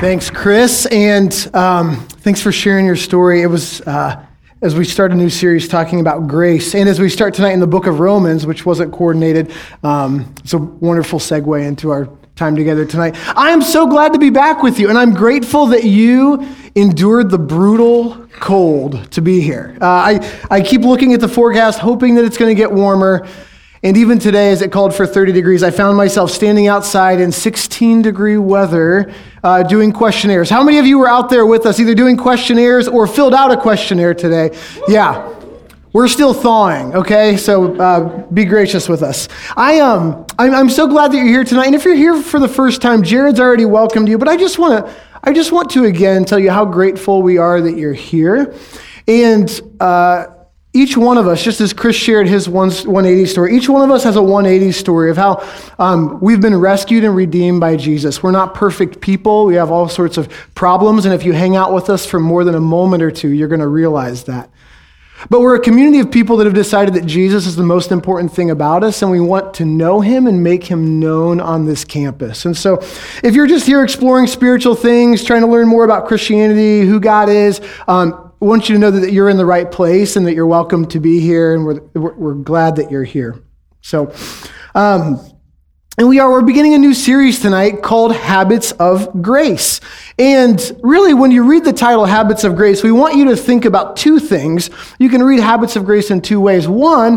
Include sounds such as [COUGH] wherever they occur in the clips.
Thanks, Chris, and um, thanks for sharing your story. It was uh, as we start a new series talking about grace, and as we start tonight in the book of Romans, which wasn't coordinated. Um, it's a wonderful segue into our time together tonight. I am so glad to be back with you, and I'm grateful that you endured the brutal cold to be here. Uh, I, I keep looking at the forecast, hoping that it's going to get warmer. And even today, as it called for 30 degrees, I found myself standing outside in 16 degree weather uh, doing questionnaires. How many of you were out there with us, either doing questionnaires or filled out a questionnaire today? Yeah. We're still thawing, okay? So uh, be gracious with us. I, um, I'm, I'm so glad that you're here tonight. And if you're here for the first time, Jared's already welcomed you, but I just want to I just want to again tell you how grateful we are that you're here. And uh, each one of us, just as Chris shared his 180 story, each one of us has a 180 story of how um, we've been rescued and redeemed by Jesus. We're not perfect people. We have all sorts of problems. And if you hang out with us for more than a moment or two, you're going to realize that. But we're a community of people that have decided that Jesus is the most important thing about us, and we want to know him and make him known on this campus. And so, if you're just here exploring spiritual things, trying to learn more about Christianity, who God is, um, I want you to know that you're in the right place and that you're welcome to be here, and we're, we're, we're glad that you're here. So, um, and we are we're beginning a new series tonight called Habits of Grace. And really when you read the title Habits of Grace, we want you to think about two things. You can read Habits of Grace in two ways. One,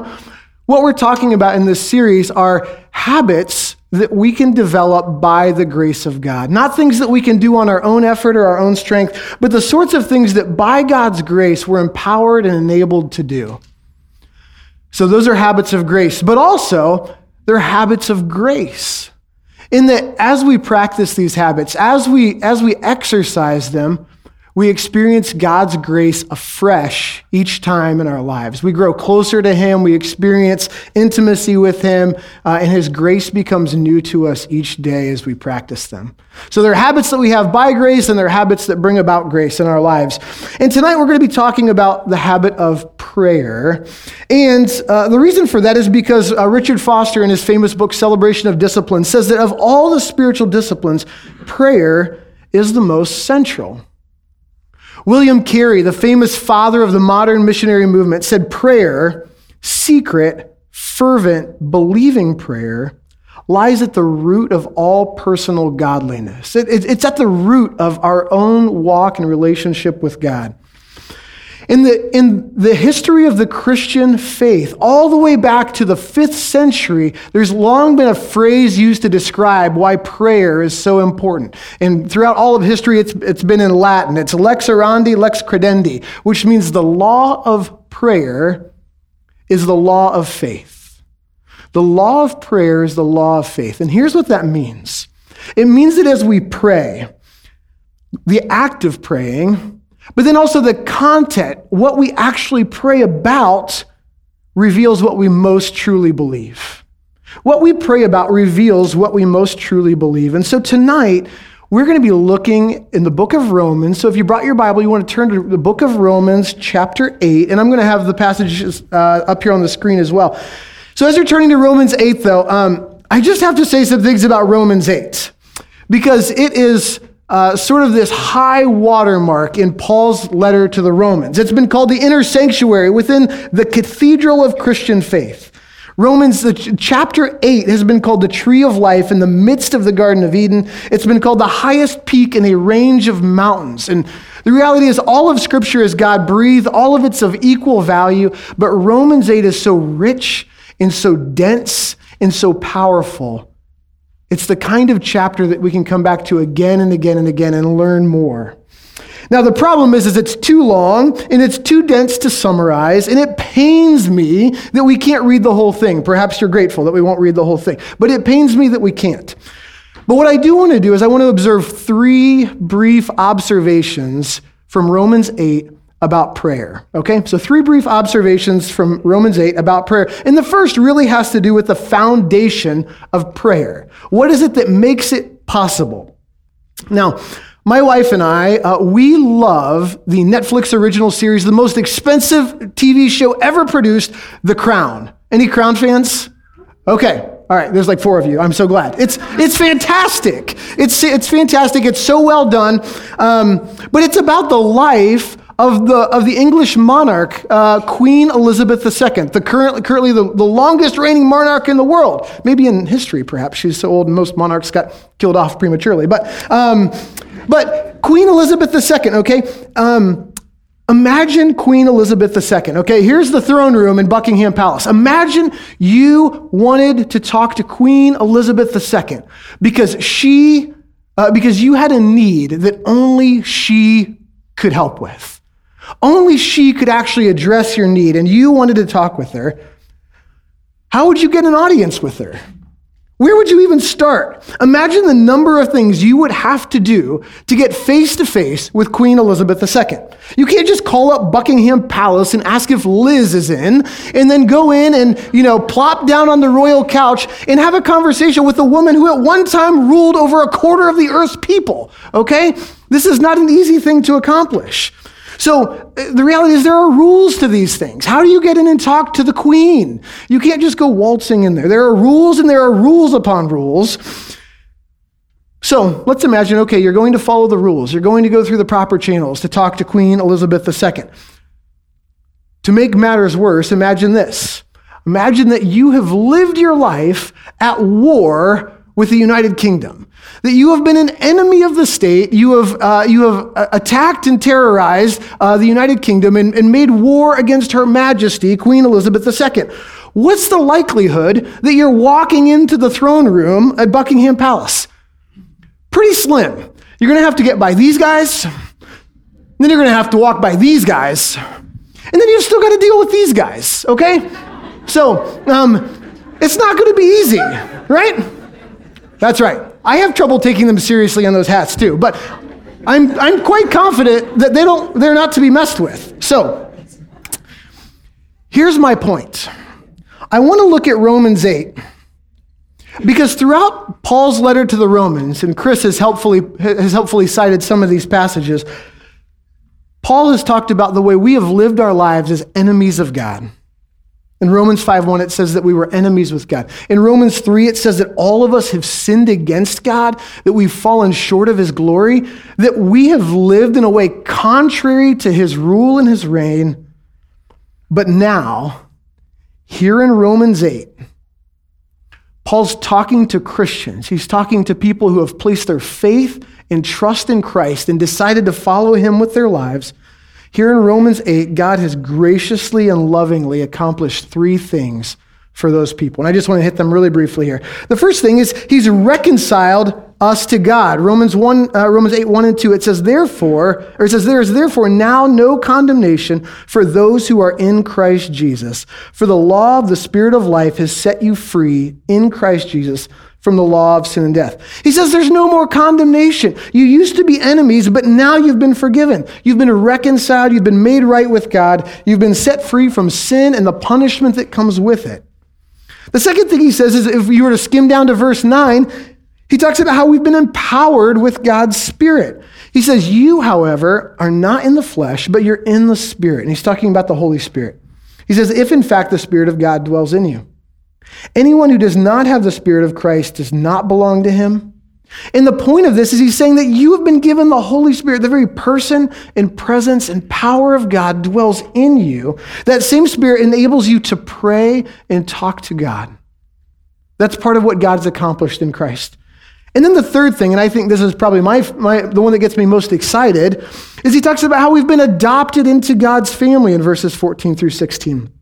what we're talking about in this series are habits that we can develop by the grace of God. Not things that we can do on our own effort or our own strength, but the sorts of things that by God's grace we're empowered and enabled to do. So those are habits of grace, but also they're habits of grace. In that as we practice these habits, as we as we exercise them, we experience God's grace afresh each time in our lives. We grow closer to Him, we experience intimacy with Him, uh, and His grace becomes new to us each day as we practice them. So there are habits that we have by grace, and there are habits that bring about grace in our lives. And tonight we're going to be talking about the habit of prayer. And uh, the reason for that is because uh, Richard Foster, in his famous book, Celebration of Discipline, says that of all the spiritual disciplines, prayer is the most central. William Carey, the famous father of the modern missionary movement, said prayer, secret, fervent, believing prayer, lies at the root of all personal godliness. It, it, it's at the root of our own walk and relationship with God. In the, in the history of the Christian faith, all the way back to the fifth century, there's long been a phrase used to describe why prayer is so important. And throughout all of history, it's, it's been in Latin. It's lex orandi, lex credendi, which means the law of prayer is the law of faith. The law of prayer is the law of faith. And here's what that means it means that as we pray, the act of praying, but then also the content, what we actually pray about, reveals what we most truly believe. What we pray about reveals what we most truly believe. And so tonight, we're going to be looking in the book of Romans. So if you brought your Bible, you want to turn to the book of Romans, chapter 8. And I'm going to have the passages uh, up here on the screen as well. So as you're turning to Romans 8, though, um, I just have to say some things about Romans 8 because it is uh, sort of this high watermark in Paul's letter to the Romans. It's been called the inner sanctuary within the cathedral of Christian faith. Romans the ch- chapter 8 has been called the tree of life in the midst of the Garden of Eden. It's been called the highest peak in a range of mountains. And the reality is, all of Scripture is God breathed, all of it's of equal value, but Romans 8 is so rich and so dense and so powerful it's the kind of chapter that we can come back to again and again and again and learn more. Now, the problem is, is it's too long and it's too dense to summarize, and it pains me that we can't read the whole thing. Perhaps you're grateful that we won't read the whole thing, but it pains me that we can't. But what I do want to do is I want to observe three brief observations from Romans 8 about prayer. Okay, so three brief observations from Romans 8 about prayer. And the first really has to do with the foundation of prayer. What is it that makes it possible? Now, my wife and I, uh, we love the Netflix original series, the most expensive TV show ever produced, The Crown. Any Crown fans? Okay, All right, there's like four of you. I'm so glad. It's, it's fantastic. It's, it's fantastic. It's so well done. Um, but it's about the life of the, of the English monarch, uh, Queen Elizabeth II, the current, currently the, the longest reigning monarch in the world. Maybe in history, perhaps. She's so old and most monarchs got killed off prematurely. But, um, but Queen Elizabeth II, okay? Um, Imagine Queen Elizabeth II. Okay, here's the throne room in Buckingham Palace. Imagine you wanted to talk to Queen Elizabeth II because she, uh, because you had a need that only she could help with. Only she could actually address your need, and you wanted to talk with her. How would you get an audience with her? Where would you even start? Imagine the number of things you would have to do to get face to face with Queen Elizabeth II. You can't just call up Buckingham Palace and ask if Liz is in, and then go in and, you know, plop down on the royal couch and have a conversation with a woman who at one time ruled over a quarter of the earth's people. Okay? This is not an easy thing to accomplish. So uh, the reality is there are rules to these things. How do you get in and talk to the queen? You can't just go waltzing in there. There are rules and there are rules upon rules. So let's imagine okay, you're going to follow the rules. You're going to go through the proper channels to talk to Queen Elizabeth II. To make matters worse, imagine this. Imagine that you have lived your life at war with the United Kingdom. That you have been an enemy of the state, you have, uh, you have uh, attacked and terrorized uh, the United Kingdom and, and made war against Her Majesty, Queen Elizabeth II. What's the likelihood that you're walking into the throne room at Buckingham Palace? Pretty slim. You're going to have to get by these guys, then you're going to have to walk by these guys, and then you've still got to deal with these guys, okay? So, um, it's not going to be easy, right? That's right. I have trouble taking them seriously on those hats too, but I'm, I'm quite confident that they don't, they're not to be messed with. So, here's my point. I want to look at Romans 8. Because throughout Paul's letter to the Romans, and Chris has helpfully, has helpfully cited some of these passages, Paul has talked about the way we have lived our lives as enemies of God. In Romans 5:1 it says that we were enemies with God. In Romans 3 it says that all of us have sinned against God, that we've fallen short of his glory, that we have lived in a way contrary to his rule and his reign. But now, here in Romans 8, Paul's talking to Christians. He's talking to people who have placed their faith and trust in Christ and decided to follow him with their lives. Here in Romans 8, God has graciously and lovingly accomplished three things for those people. And I just want to hit them really briefly here. The first thing is he's reconciled us to God. Romans 1 uh, Romans 8 1 and 2 it says therefore or it says there is therefore now no condemnation for those who are in Christ Jesus. For the law of the spirit of life has set you free in Christ Jesus from the law of sin and death. He says there's no more condemnation. You used to be enemies, but now you've been forgiven. You've been reconciled. You've been made right with God. You've been set free from sin and the punishment that comes with it. The second thing he says is if you were to skim down to verse 9, he talks about how we've been empowered with God's Spirit. He says, You, however, are not in the flesh, but you're in the Spirit. And he's talking about the Holy Spirit. He says, If in fact the Spirit of God dwells in you. Anyone who does not have the Spirit of Christ does not belong to him. And the point of this is he's saying that you have been given the Holy Spirit, the very person and presence and power of God dwells in you. That same Spirit enables you to pray and talk to God. That's part of what God's accomplished in Christ. And then the third thing, and I think this is probably my, my, the one that gets me most excited, is he talks about how we've been adopted into God's family in verses 14 through 16.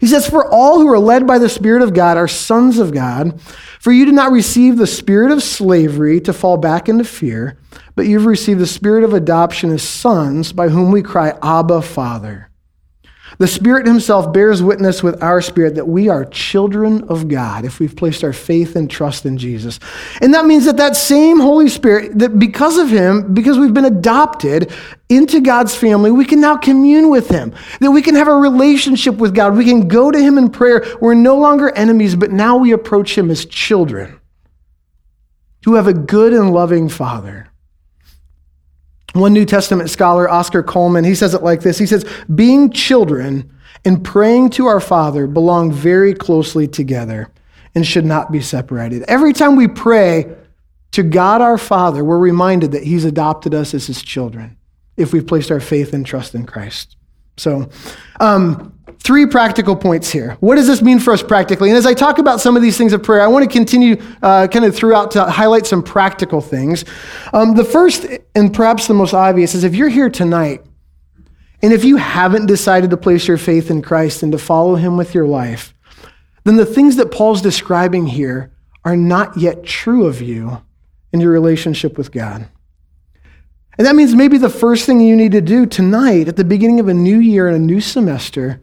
He says, For all who are led by the Spirit of God are sons of God. For you did not receive the spirit of slavery to fall back into fear, but you've received the spirit of adoption as sons, by whom we cry, Abba, Father. The Spirit Himself bears witness with our spirit that we are children of God if we've placed our faith and trust in Jesus. And that means that that same Holy Spirit, that because of Him, because we've been adopted into God's family, we can now commune with Him, that we can have a relationship with God. We can go to Him in prayer. We're no longer enemies, but now we approach Him as children who have a good and loving Father. One New Testament scholar, Oscar Cullmann, he says it like this He says, Being children and praying to our Father belong very closely together. and should not be separated. Every time we pray to God our Father, we're reminded that He's adopted us as His children if we've placed our faith and trust in Christ. So, um, three practical points here. What does this mean for us practically? And as I talk about some of these things of prayer, I want to continue uh, kind of throughout to highlight some practical things. Um, the first, and perhaps the most obvious, is if you're here tonight and if you haven't decided to place your faith in Christ and to follow Him with your life, then the things that Paul's describing here are not yet true of you in your relationship with God. And that means maybe the first thing you need to do tonight at the beginning of a new year and a new semester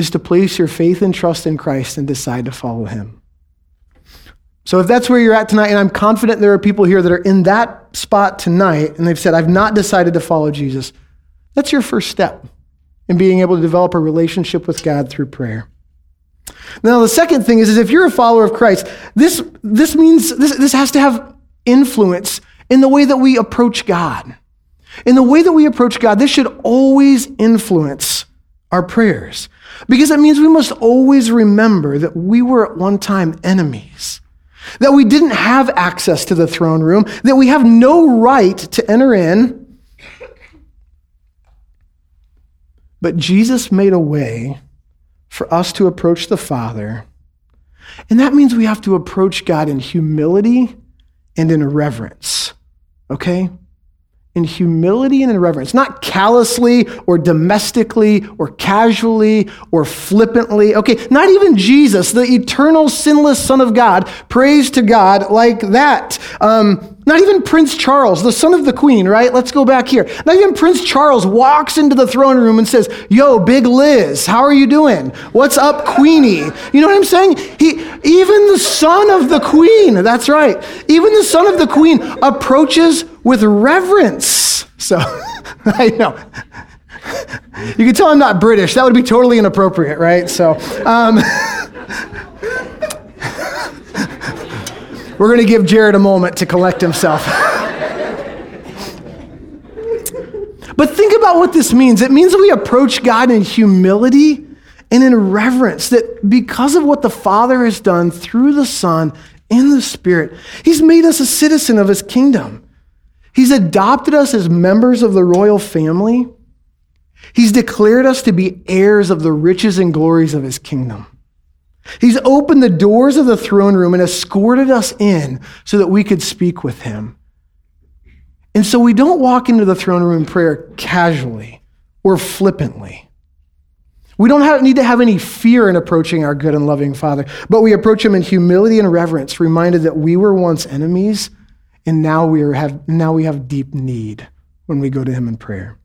is to place your faith and trust in Christ and decide to follow him. So if that's where you're at tonight, and I'm confident there are people here that are in that spot tonight, and they've said, I've not decided to follow Jesus, that's your first step in being able to develop a relationship with God through prayer. Now, the second thing is, is if you're a follower of Christ, this, this means this, this has to have influence in the way that we approach God. In the way that we approach God, this should always influence our prayers because that means we must always remember that we were at one time enemies, that we didn't have access to the throne room, that we have no right to enter in. But Jesus made a way for us to approach the Father. And that means we have to approach God in humility and in reverence okay? In humility and in reverence, not callously or domestically or casually or flippantly. Okay, not even Jesus, the eternal sinless Son of God, prays to God like that. Um, not even Prince Charles, the son of the queen, right? Let's go back here. Not even Prince Charles walks into the throne room and says, Yo, Big Liz, how are you doing? What's up, Queenie? You know what I'm saying? He, even the son of the queen, that's right, even the son of the queen approaches with reverence. So, [LAUGHS] I know. You can tell I'm not British. That would be totally inappropriate, right? So, um, [LAUGHS] We're going to give Jared a moment to collect himself. but think about what this means. It means that we approach God in humility and in reverence, that because of what the Father has done through the Son in the Spirit, He's made us a citizen of His kingdom. He's adopted us as members of the royal family. He's declared us to be heirs of the riches and glories of His kingdom. He's opened the doors of the throne room and escorted us in so that we could speak with him. And so we don't walk into the throne room prayer casually or flippantly. We don't have, need to have any fear in approaching our good and loving Father, but we approach him in humility and reverence, reminded that we were once enemies and now we, are, have, now we have deep need when we go to him in prayer.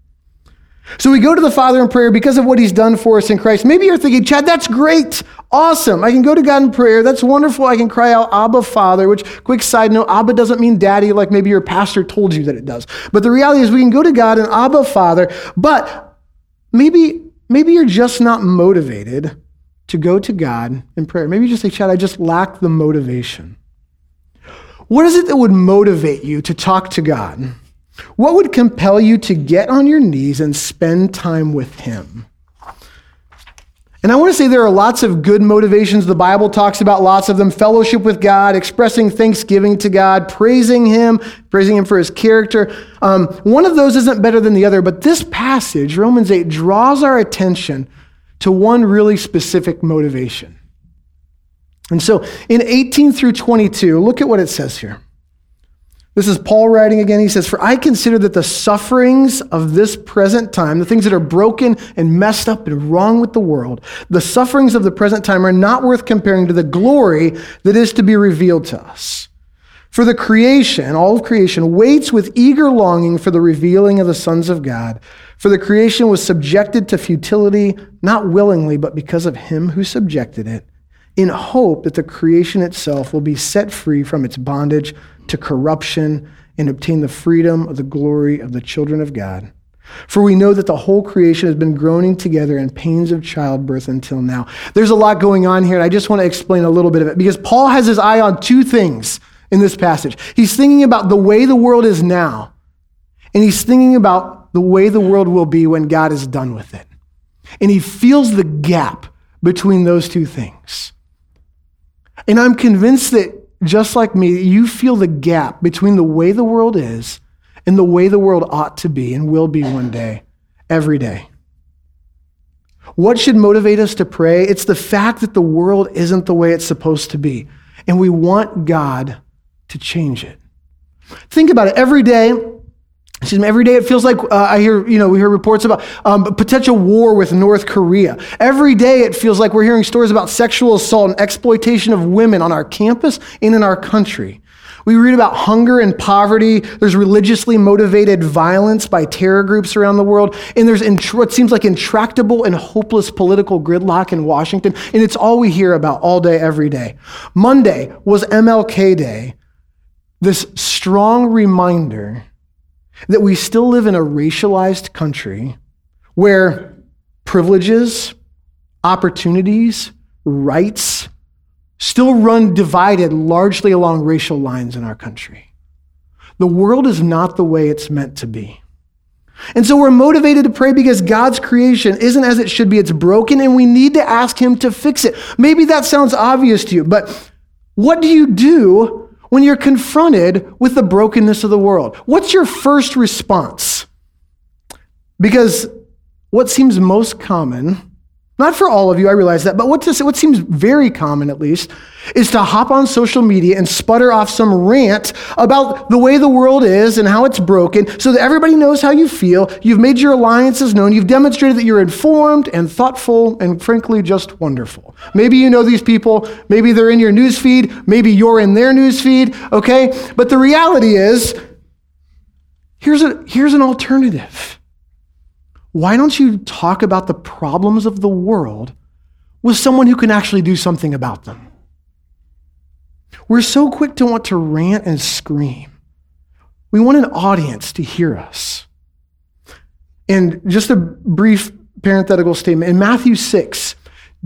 So we go to the Father in prayer because of what he's done for us in Christ. Maybe you're thinking, Chad, that's great. Awesome. I can go to God in prayer. That's wonderful. I can cry out, Abba, Father, which, quick side note, Abba doesn't mean daddy like maybe your pastor told you that it does. But the reality is we can go to God and Abba, Father, but maybe, maybe you're just not motivated to go to God in prayer. Maybe you just say, Chad, I just lack the motivation. What is it that would motivate you to talk to God? What would compel you to get on your knees and spend time with Him? And I want to say there are lots of good motivations. The Bible talks about lots of them fellowship with God, expressing thanksgiving to God, praising Him, praising Him for His character. Um, one of those isn't better than the other, but this passage, Romans 8, draws our attention to one really specific motivation. And so in 18 through 22, look at what it says here. This is Paul writing again. He says, For I consider that the sufferings of this present time, the things that are broken and messed up and wrong with the world, the sufferings of the present time are not worth comparing to the glory that is to be revealed to us. For the creation, all of creation, waits with eager longing for the revealing of the sons of God. For the creation was subjected to futility, not willingly, but because of him who subjected it, in hope that the creation itself will be set free from its bondage to corruption and obtain the freedom of the glory of the children of God. For we know that the whole creation has been groaning together in pains of childbirth until now. There's a lot going on here, and I just want to explain a little bit of it because Paul has his eye on two things in this passage. He's thinking about the way the world is now, and he's thinking about the way the world will be when God is done with it. And he feels the gap between those two things. And I'm convinced that just like me, you feel the gap between the way the world is and the way the world ought to be and will be one day, every day. What should motivate us to pray? It's the fact that the world isn't the way it's supposed to be, and we want God to change it. Think about it. Every day, Every day it feels like uh, I hear, you know, we hear reports about um, potential war with North Korea. Every day it feels like we're hearing stories about sexual assault and exploitation of women on our campus and in our country. We read about hunger and poverty. There's religiously motivated violence by terror groups around the world. And there's what seems like intractable and hopeless political gridlock in Washington. And it's all we hear about all day, every day. Monday was MLK Day. This strong reminder that we still live in a racialized country where privileges, opportunities, rights still run divided largely along racial lines in our country. The world is not the way it's meant to be. And so we're motivated to pray because God's creation isn't as it should be. It's broken, and we need to ask Him to fix it. Maybe that sounds obvious to you, but what do you do when you're confronted with the brokenness of the world? What's your first response? Because what seems most common not for all of you, I realize that, but what, what seems very common, at least, is to hop on social media and sputter off some rant about the way the world is and how it's broken so that everybody knows how you feel. You've made your alliances known. You've demonstrated that you're informed and thoughtful and, frankly, just wonderful. Maybe you know these people. Maybe they're in your news feed. Maybe you're in their news feed, okay? But the reality is, here's, a, here's an alternative why don't you talk about the problems of the world with someone who can actually do something about them? We're so quick to want to rant and scream. We want an audience to hear us. And just a brief parenthetical statement in Matthew 6,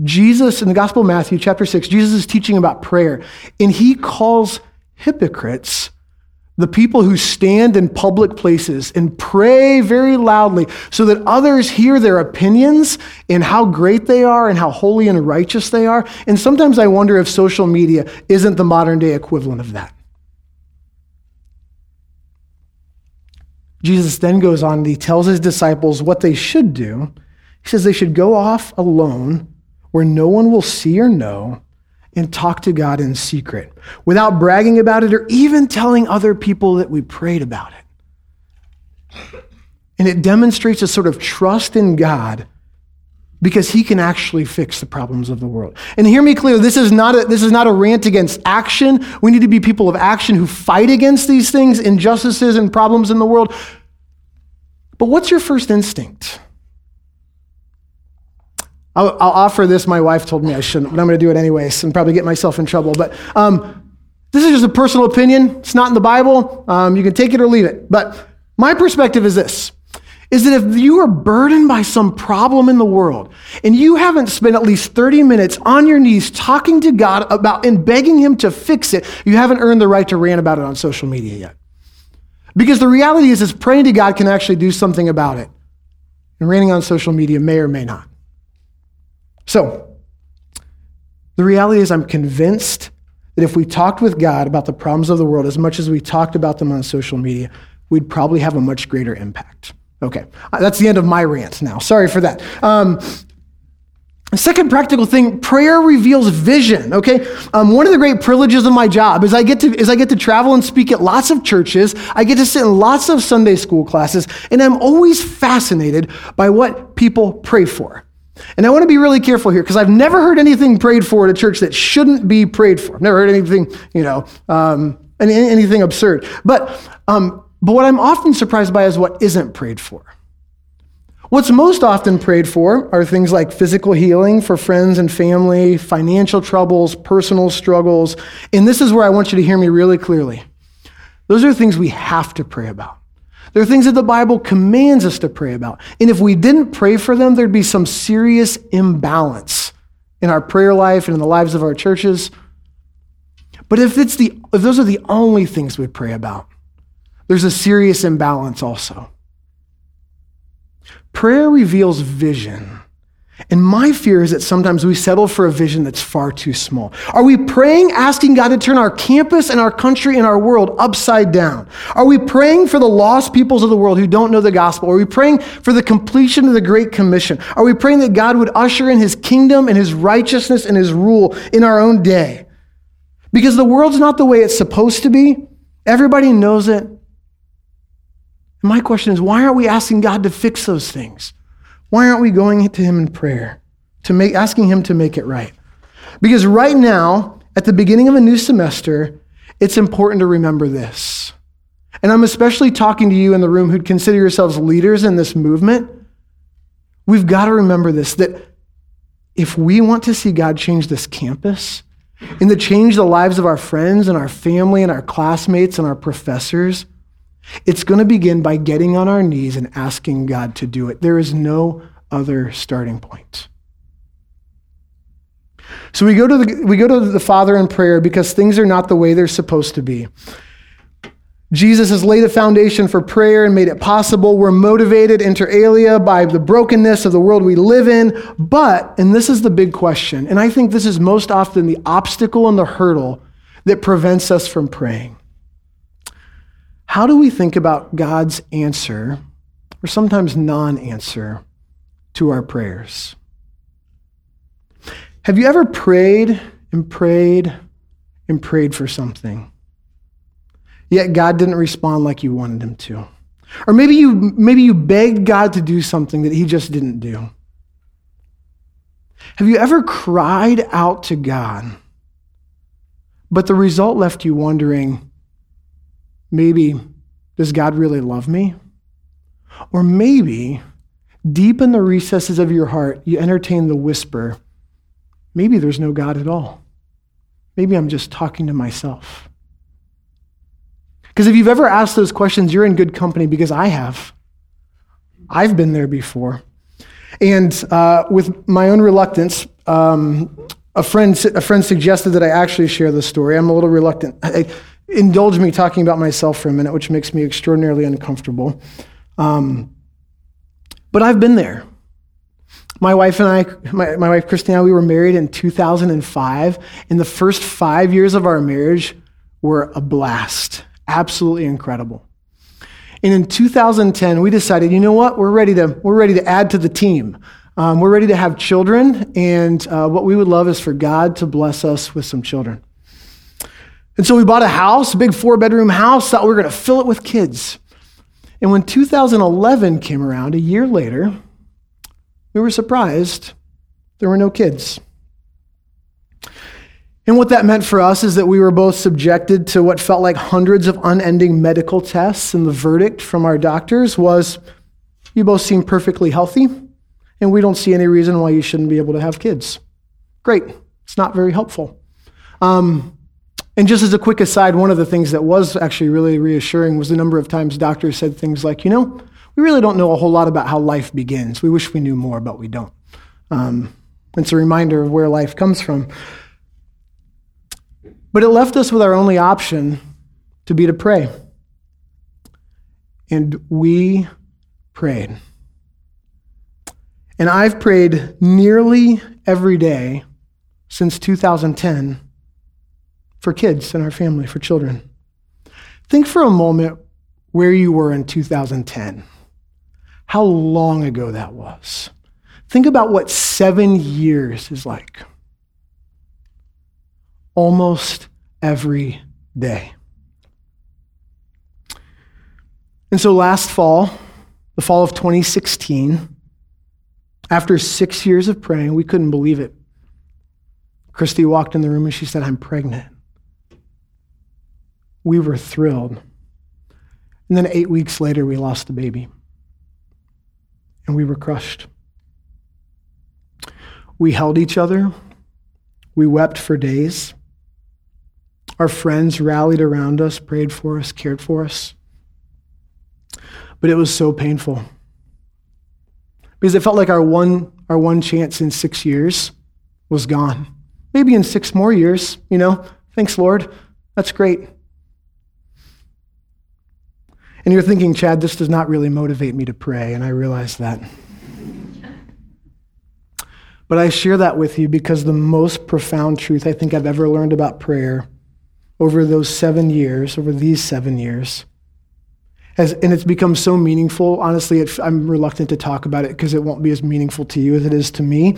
Jesus, in the Gospel of Matthew, chapter 6, Jesus is teaching about prayer, and he calls hypocrites the people who stand in public places and pray very loudly so that others hear their opinions and how great they are and how holy and righteous they are. And sometimes I wonder if social media isn't the modern day equivalent of that. Jesus then goes on and he tells his disciples what they should do. He says they should go off alone where no one will see or know and talk to God in secret without bragging about it or even telling other people that we prayed about it. And it demonstrates a sort of trust in God because he can actually fix the problems of the world. And hear me clearly, this is not a, this is not a rant against action. We need to be people of action who fight against these things, injustices and problems in the world. But what's your first instinct? I'll, I'll, offer this. My wife told me I shouldn't, but I'm going to do it anyways and probably get myself in trouble. But um, this is just a personal opinion. It's not in the Bible. Um, you can take it or leave it. But my perspective is this is that if you are burdened by some problem in the world and you haven't spent at least 30 minutes on your knees talking to God about and begging Him to fix it, you haven't earned the right to rant about it on social media yet. Because the reality is, is praying to God can actually do something about it. And ranting on social media may or may not. So, the reality is, I'm convinced that if we talked with God about the problems of the world as much as we talked about them on social media, we'd probably have a much greater impact. Okay, uh, that's the end of my rant now. Sorry for that. Um, Second practical thing, prayer reveals vision. Okay, um, one of the great privileges of my job is I get to is I get to travel and speak at lots of churches. I get to sit in lots of Sunday school classes, and I'm always fascinated by what people pray for. And I want to be really careful here because I've never heard anything prayed for at a church that shouldn't be prayed for. I've never heard anything, you know, um, anything absurd. But, um, but what I'm often surprised by is what isn't prayed for. What's most often prayed for are things like physical healing for friends and family, financial troubles, personal struggles. And this is where I want you to hear me really clearly. Those are things we have to pray about. There are things that the Bible commands us to pray about. And if we didn't pray for them, there'd be some serious imbalance in our prayer life and in the lives of our churches. But if, it's the, if those are the only things we pray about, there's a serious imbalance also. Prayer reveals vision. And my fear is that sometimes we settle for a vision that's far too small. Are we praying, asking God to turn our campus and our country and our world upside down? Are we praying for the lost peoples of the world who don't know the gospel? Are we praying for the completion of the Great Commission? Are we praying that God would usher in his kingdom and his righteousness and his rule in our own day? Because the world's not the way it's supposed to be. Everybody knows it. My question is why aren't we asking God to fix those things? Why aren't we going to him in prayer, to make, asking him to make it right? Because right now, at the beginning of a new semester, it's important to remember this. And I'm especially talking to you in the room who'd consider yourselves leaders in this movement. We've got to remember this that if we want to see God change this campus and to change the lives of our friends and our family and our classmates and our professors, it's going to begin by getting on our knees and asking God to do it. There is no other starting point. So we go to the, we go to the Father in prayer because things are not the way they're supposed to be. Jesus has laid a foundation for prayer and made it possible. We're motivated inter alia by the brokenness of the world we live in. But, and this is the big question, and I think this is most often the obstacle and the hurdle that prevents us from praying. How do we think about God's answer, or sometimes non answer, to our prayers? Have you ever prayed and prayed and prayed for something, yet God didn't respond like you wanted him to? Or maybe you, maybe you begged God to do something that he just didn't do. Have you ever cried out to God, but the result left you wondering, Maybe, does God really love me? Or maybe, deep in the recesses of your heart, you entertain the whisper, maybe there's no God at all. Maybe I'm just talking to myself. Because if you've ever asked those questions, you're in good company because I have. I've been there before. And uh, with my own reluctance, um, a, friend, a friend suggested that I actually share the story. I'm a little reluctant. I, indulge me talking about myself for a minute, which makes me extraordinarily uncomfortable. Um, but I've been there. My wife and I, my, my wife Christina, we were married in 2005. And the first five years of our marriage were a blast, absolutely incredible. And in 2010, we decided, you know what? We're ready to, we're ready to add to the team. Um, we're ready to have children. And uh, what we would love is for God to bless us with some children. And so we bought a house, a big four bedroom house, thought we were going to fill it with kids. And when 2011 came around, a year later, we were surprised there were no kids. And what that meant for us is that we were both subjected to what felt like hundreds of unending medical tests, and the verdict from our doctors was you both seem perfectly healthy, and we don't see any reason why you shouldn't be able to have kids. Great. It's not very helpful. Um, and just as a quick aside, one of the things that was actually really reassuring was the number of times doctors said things like, you know, we really don't know a whole lot about how life begins. We wish we knew more, but we don't. Um, it's a reminder of where life comes from. But it left us with our only option to be to pray. And we prayed. And I've prayed nearly every day since 2010 for kids in our family, for children. Think for a moment where you were in 2010, how long ago that was. Think about what seven years is like. Almost every day. And so last fall, the fall of 2016, after six years of praying, we couldn't believe it. Christy walked in the room and she said, I'm pregnant we were thrilled. And then eight weeks later, we lost the baby. And we were crushed. We held each other. We wept for days. Our friends rallied around us, prayed for us, cared for us. But it was so painful. Because it felt like our one, our one chance in six years was gone. Maybe in six more years, you know. Thanks, Lord. That's great. And you're thinking, Chad, this does not really motivate me to pray, and I realize that. But I share that with you because the most profound truth I think I've ever learned about prayer over those seven years, over these seven years, has, and it's become so meaningful. Honestly, it, I'm reluctant to talk about it because it won't be as meaningful to you as it is to me.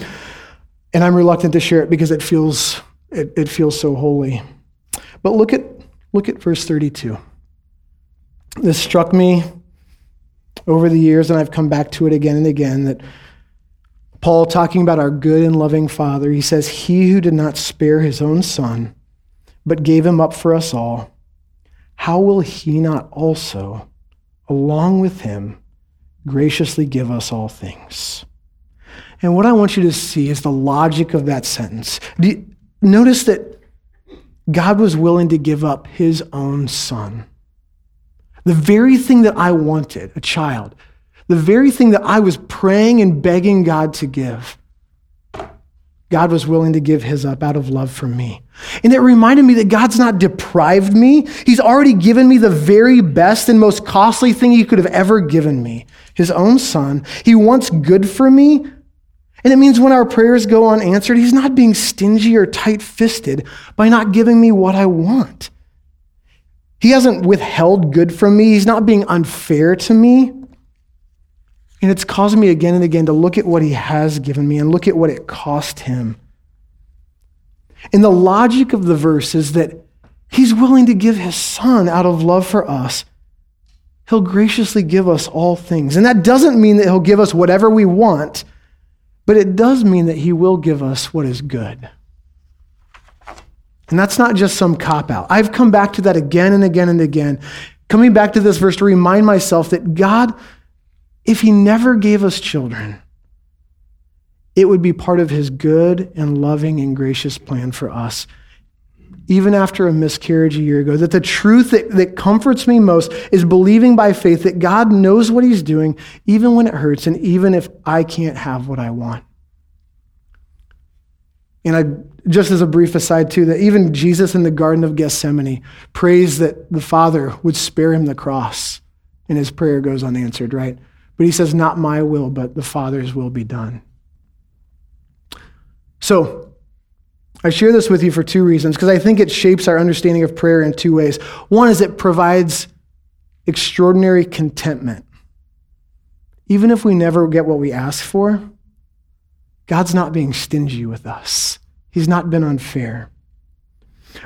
And I'm reluctant to share it because it feels, it, it feels so holy. But look at, look at verse 32. This struck me over the years, and I've come back to it again and again, that Paul, talking about our good and loving Father, he says, He who did not spare his own son, but gave him up for us all, how will he not also, along with him, graciously give us all things? And what I want you to see is the logic of that sentence. notice that God was willing to give up his own son. The very thing that I wanted, a child, the very thing that I was praying and begging God to give, God was willing to give his up out of love for me. And it reminded me that God's not deprived me. He's already given me the very best and most costly thing he could have ever given me his own son. He wants good for me. And it means when our prayers go unanswered, he's not being stingy or tight fisted by not giving me what I want. He hasn't withheld good from me. He's not being unfair to me. And it's caused me again and again to look at what he has given me and look at what it cost him. And the logic of the verse is that he's willing to give his son out of love for us. He'll graciously give us all things. And that doesn't mean that he'll give us whatever we want, but it does mean that he will give us what is good. And that's not just some cop out. I've come back to that again and again and again, coming back to this verse to remind myself that God, if He never gave us children, it would be part of His good and loving and gracious plan for us. Even after a miscarriage a year ago, that the truth that, that comforts me most is believing by faith that God knows what He's doing, even when it hurts, and even if I can't have what I want. And I, just as a brief aside, too, that even Jesus in the Garden of Gethsemane prays that the Father would spare him the cross, and his prayer goes unanswered, right? But he says, Not my will, but the Father's will be done. So, I share this with you for two reasons, because I think it shapes our understanding of prayer in two ways. One is it provides extraordinary contentment. Even if we never get what we ask for, God's not being stingy with us, He's not been unfair.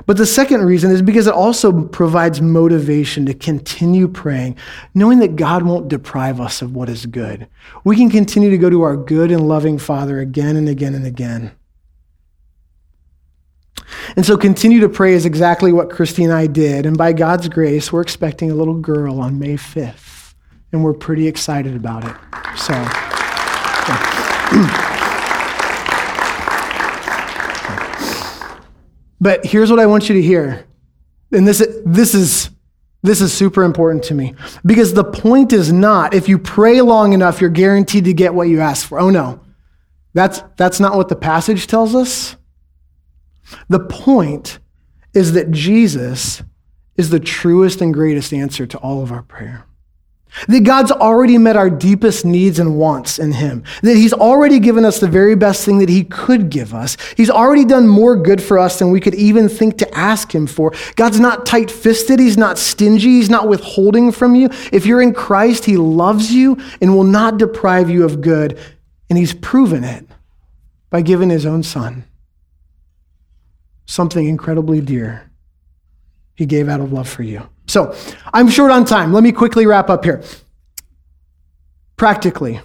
But the second reason is because it also provides motivation to continue praying, knowing that God won't deprive us of what is good. We can continue to go to our good and loving Father again and again and again. And so, continue to pray is exactly what Christy and I did. And by God's grace, we're expecting a little girl on May 5th. And we're pretty excited about it. So. Yeah. [CLEARS THROAT] But here's what I want you to hear. And this, this, is, this is super important to me. Because the point is not if you pray long enough, you're guaranteed to get what you ask for. Oh, no. That's, that's not what the passage tells us. The point is that Jesus is the truest and greatest answer to all of our prayer. That God's already met our deepest needs and wants in Him. That He's already given us the very best thing that He could give us. He's already done more good for us than we could even think to ask Him for. God's not tight fisted. He's not stingy. He's not withholding from you. If you're in Christ, He loves you and will not deprive you of good. And He's proven it by giving His own Son something incredibly dear. He gave out of love for you. So I'm short on time. Let me quickly wrap up here. Practically,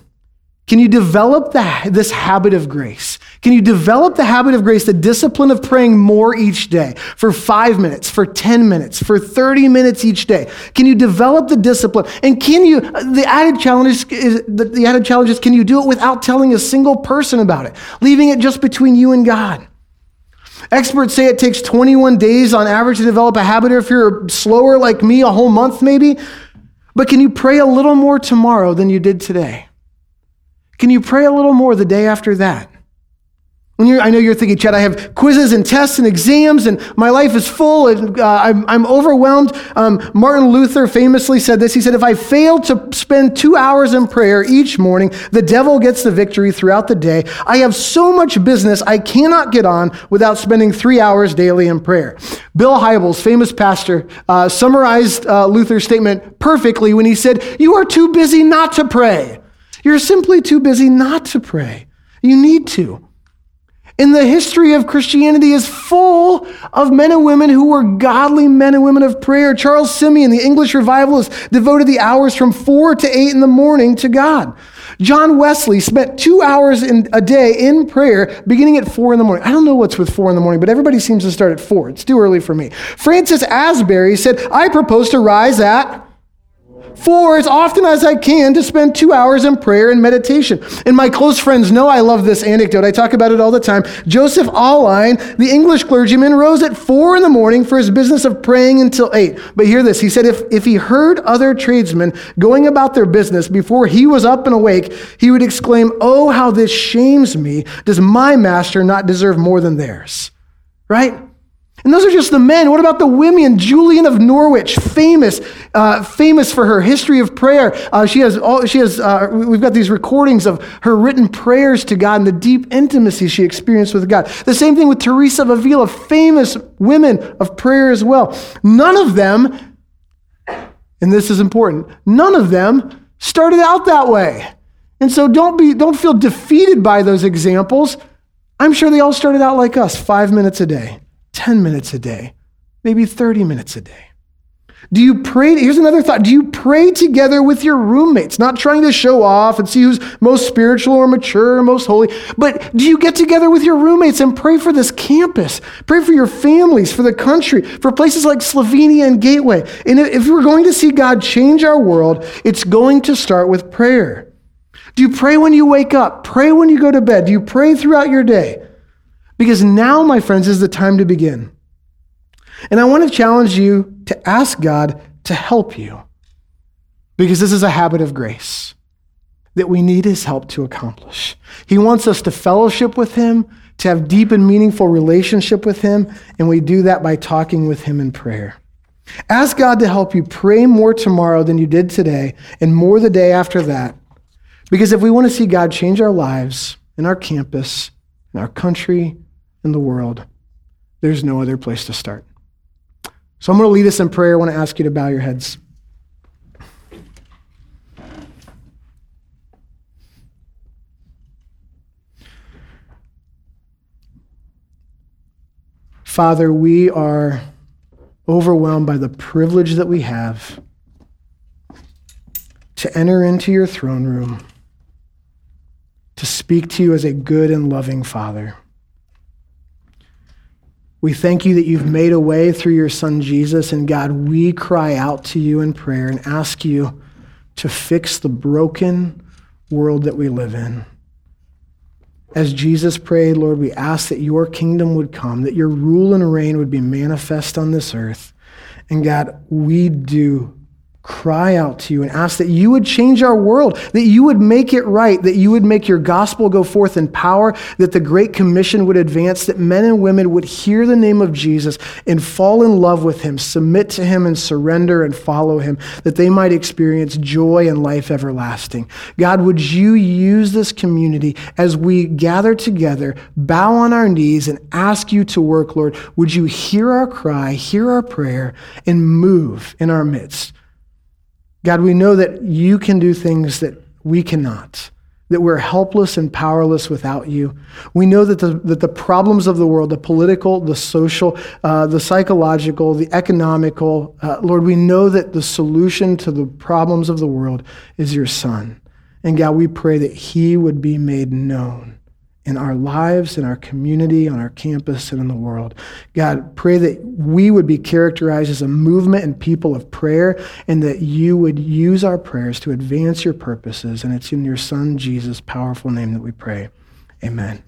can you develop the, this habit of grace? Can you develop the habit of grace, the discipline of praying more each day for five minutes, for 10 minutes, for 30 minutes each day? Can you develop the discipline? And can you, the added challenge is, the, the added challenge is, can you do it without telling a single person about it? Leaving it just between you and God. Experts say it takes 21 days on average to develop a habit, or if you're slower like me, a whole month maybe. But can you pray a little more tomorrow than you did today? Can you pray a little more the day after that? I know you're thinking, Chad, I have quizzes and tests and exams, and my life is full, and uh, I'm, I'm, overwhelmed. Um, Martin Luther famously said this. He said, If I fail to spend two hours in prayer each morning, the devil gets the victory throughout the day. I have so much business, I cannot get on without spending three hours daily in prayer. Bill Hybels, famous pastor, uh, summarized uh, Luther's statement perfectly when he said, You are too busy not to pray. You're simply too busy not to pray. You need to. And the history of Christianity is full of men and women who were godly men and women of prayer. Charles Simeon, the English revivalist, devoted the hours from four to eight in the morning to God. John Wesley spent two hours in a day in prayer beginning at four in the morning. I don't know what's with four in the morning, but everybody seems to start at four. It's too early for me. Francis Asbury said, I propose to rise at four as often as I can to spend two hours in prayer and meditation. And my close friends know I love this anecdote. I talk about it all the time. Joseph Alleine, the English clergyman, rose at four in the morning for his business of praying until eight. But hear this. He said if, if he heard other tradesmen going about their business before he was up and awake, he would exclaim, Oh, how this shames me. Does my master not deserve more than theirs? Right? And those are just the men. What about the women? Julian of Norwich, famous, uh, famous for her history of prayer. Uh, she has, all, she has uh, we've got these recordings of her written prayers to God and the deep intimacy she experienced with God. The same thing with Teresa of Avila, famous women of prayer as well. None of them, and this is important, none of them started out that way. And so don't be, don't feel defeated by those examples. I'm sure they all started out like us, five minutes a day. 10 minutes a day, maybe 30 minutes a day? Do you pray? Here's another thought. Do you pray together with your roommates? Not trying to show off and see who's most spiritual or mature or most holy, but do you get together with your roommates and pray for this campus? Pray for your families, for the country, for places like Slovenia and Gateway. And if we're going to see God change our world, it's going to start with prayer. Do you pray when you wake up? Pray when you go to bed? Do you pray throughout your day? Because now, my friends, is the time to begin. And I want to challenge you to ask God to help you. Because this is a habit of grace that we need his help to accomplish. He wants us to fellowship with him, to have deep and meaningful relationship with him, and we do that by talking with him in prayer. Ask God to help you pray more tomorrow than you did today and more the day after that. Because if we want to see God change our lives in our campus, in our country, in the world, there's no other place to start. So I'm going to lead us in prayer. I want to ask you to bow your heads. Father, we are overwhelmed by the privilege that we have to enter into your throne room, to speak to you as a good and loving Father. We thank you that you've made a way through your son Jesus. And God, we cry out to you in prayer and ask you to fix the broken world that we live in. As Jesus prayed, Lord, we ask that your kingdom would come, that your rule and reign would be manifest on this earth. And God, we do cry out to you and ask that you would change our world, that you would make it right, that you would make your gospel go forth in power, that the Great Commission would advance, that men and women would hear the name of Jesus and fall in love with him, submit to him and surrender and follow him, that they might experience joy and life everlasting. God, would you use this community as we gather together, bow on our knees, and ask you to work, Lord? Would you hear our cry, hear our prayer, and move in our midst? God, we know that you can do things that we cannot, that we're helpless and powerless without you. We know that the, that the problems of the world, the political, the social, uh, the psychological, the economical, uh, Lord, we know that the solution to the problems of the world is your Son. And God, we pray that he would be made known in our lives, in our community, on our campus, and in the world. God, pray that we would be characterized as a movement and people of prayer, and that you would use our prayers to advance your purposes. And it's in your Son, Jesus' powerful name that we pray. Amen.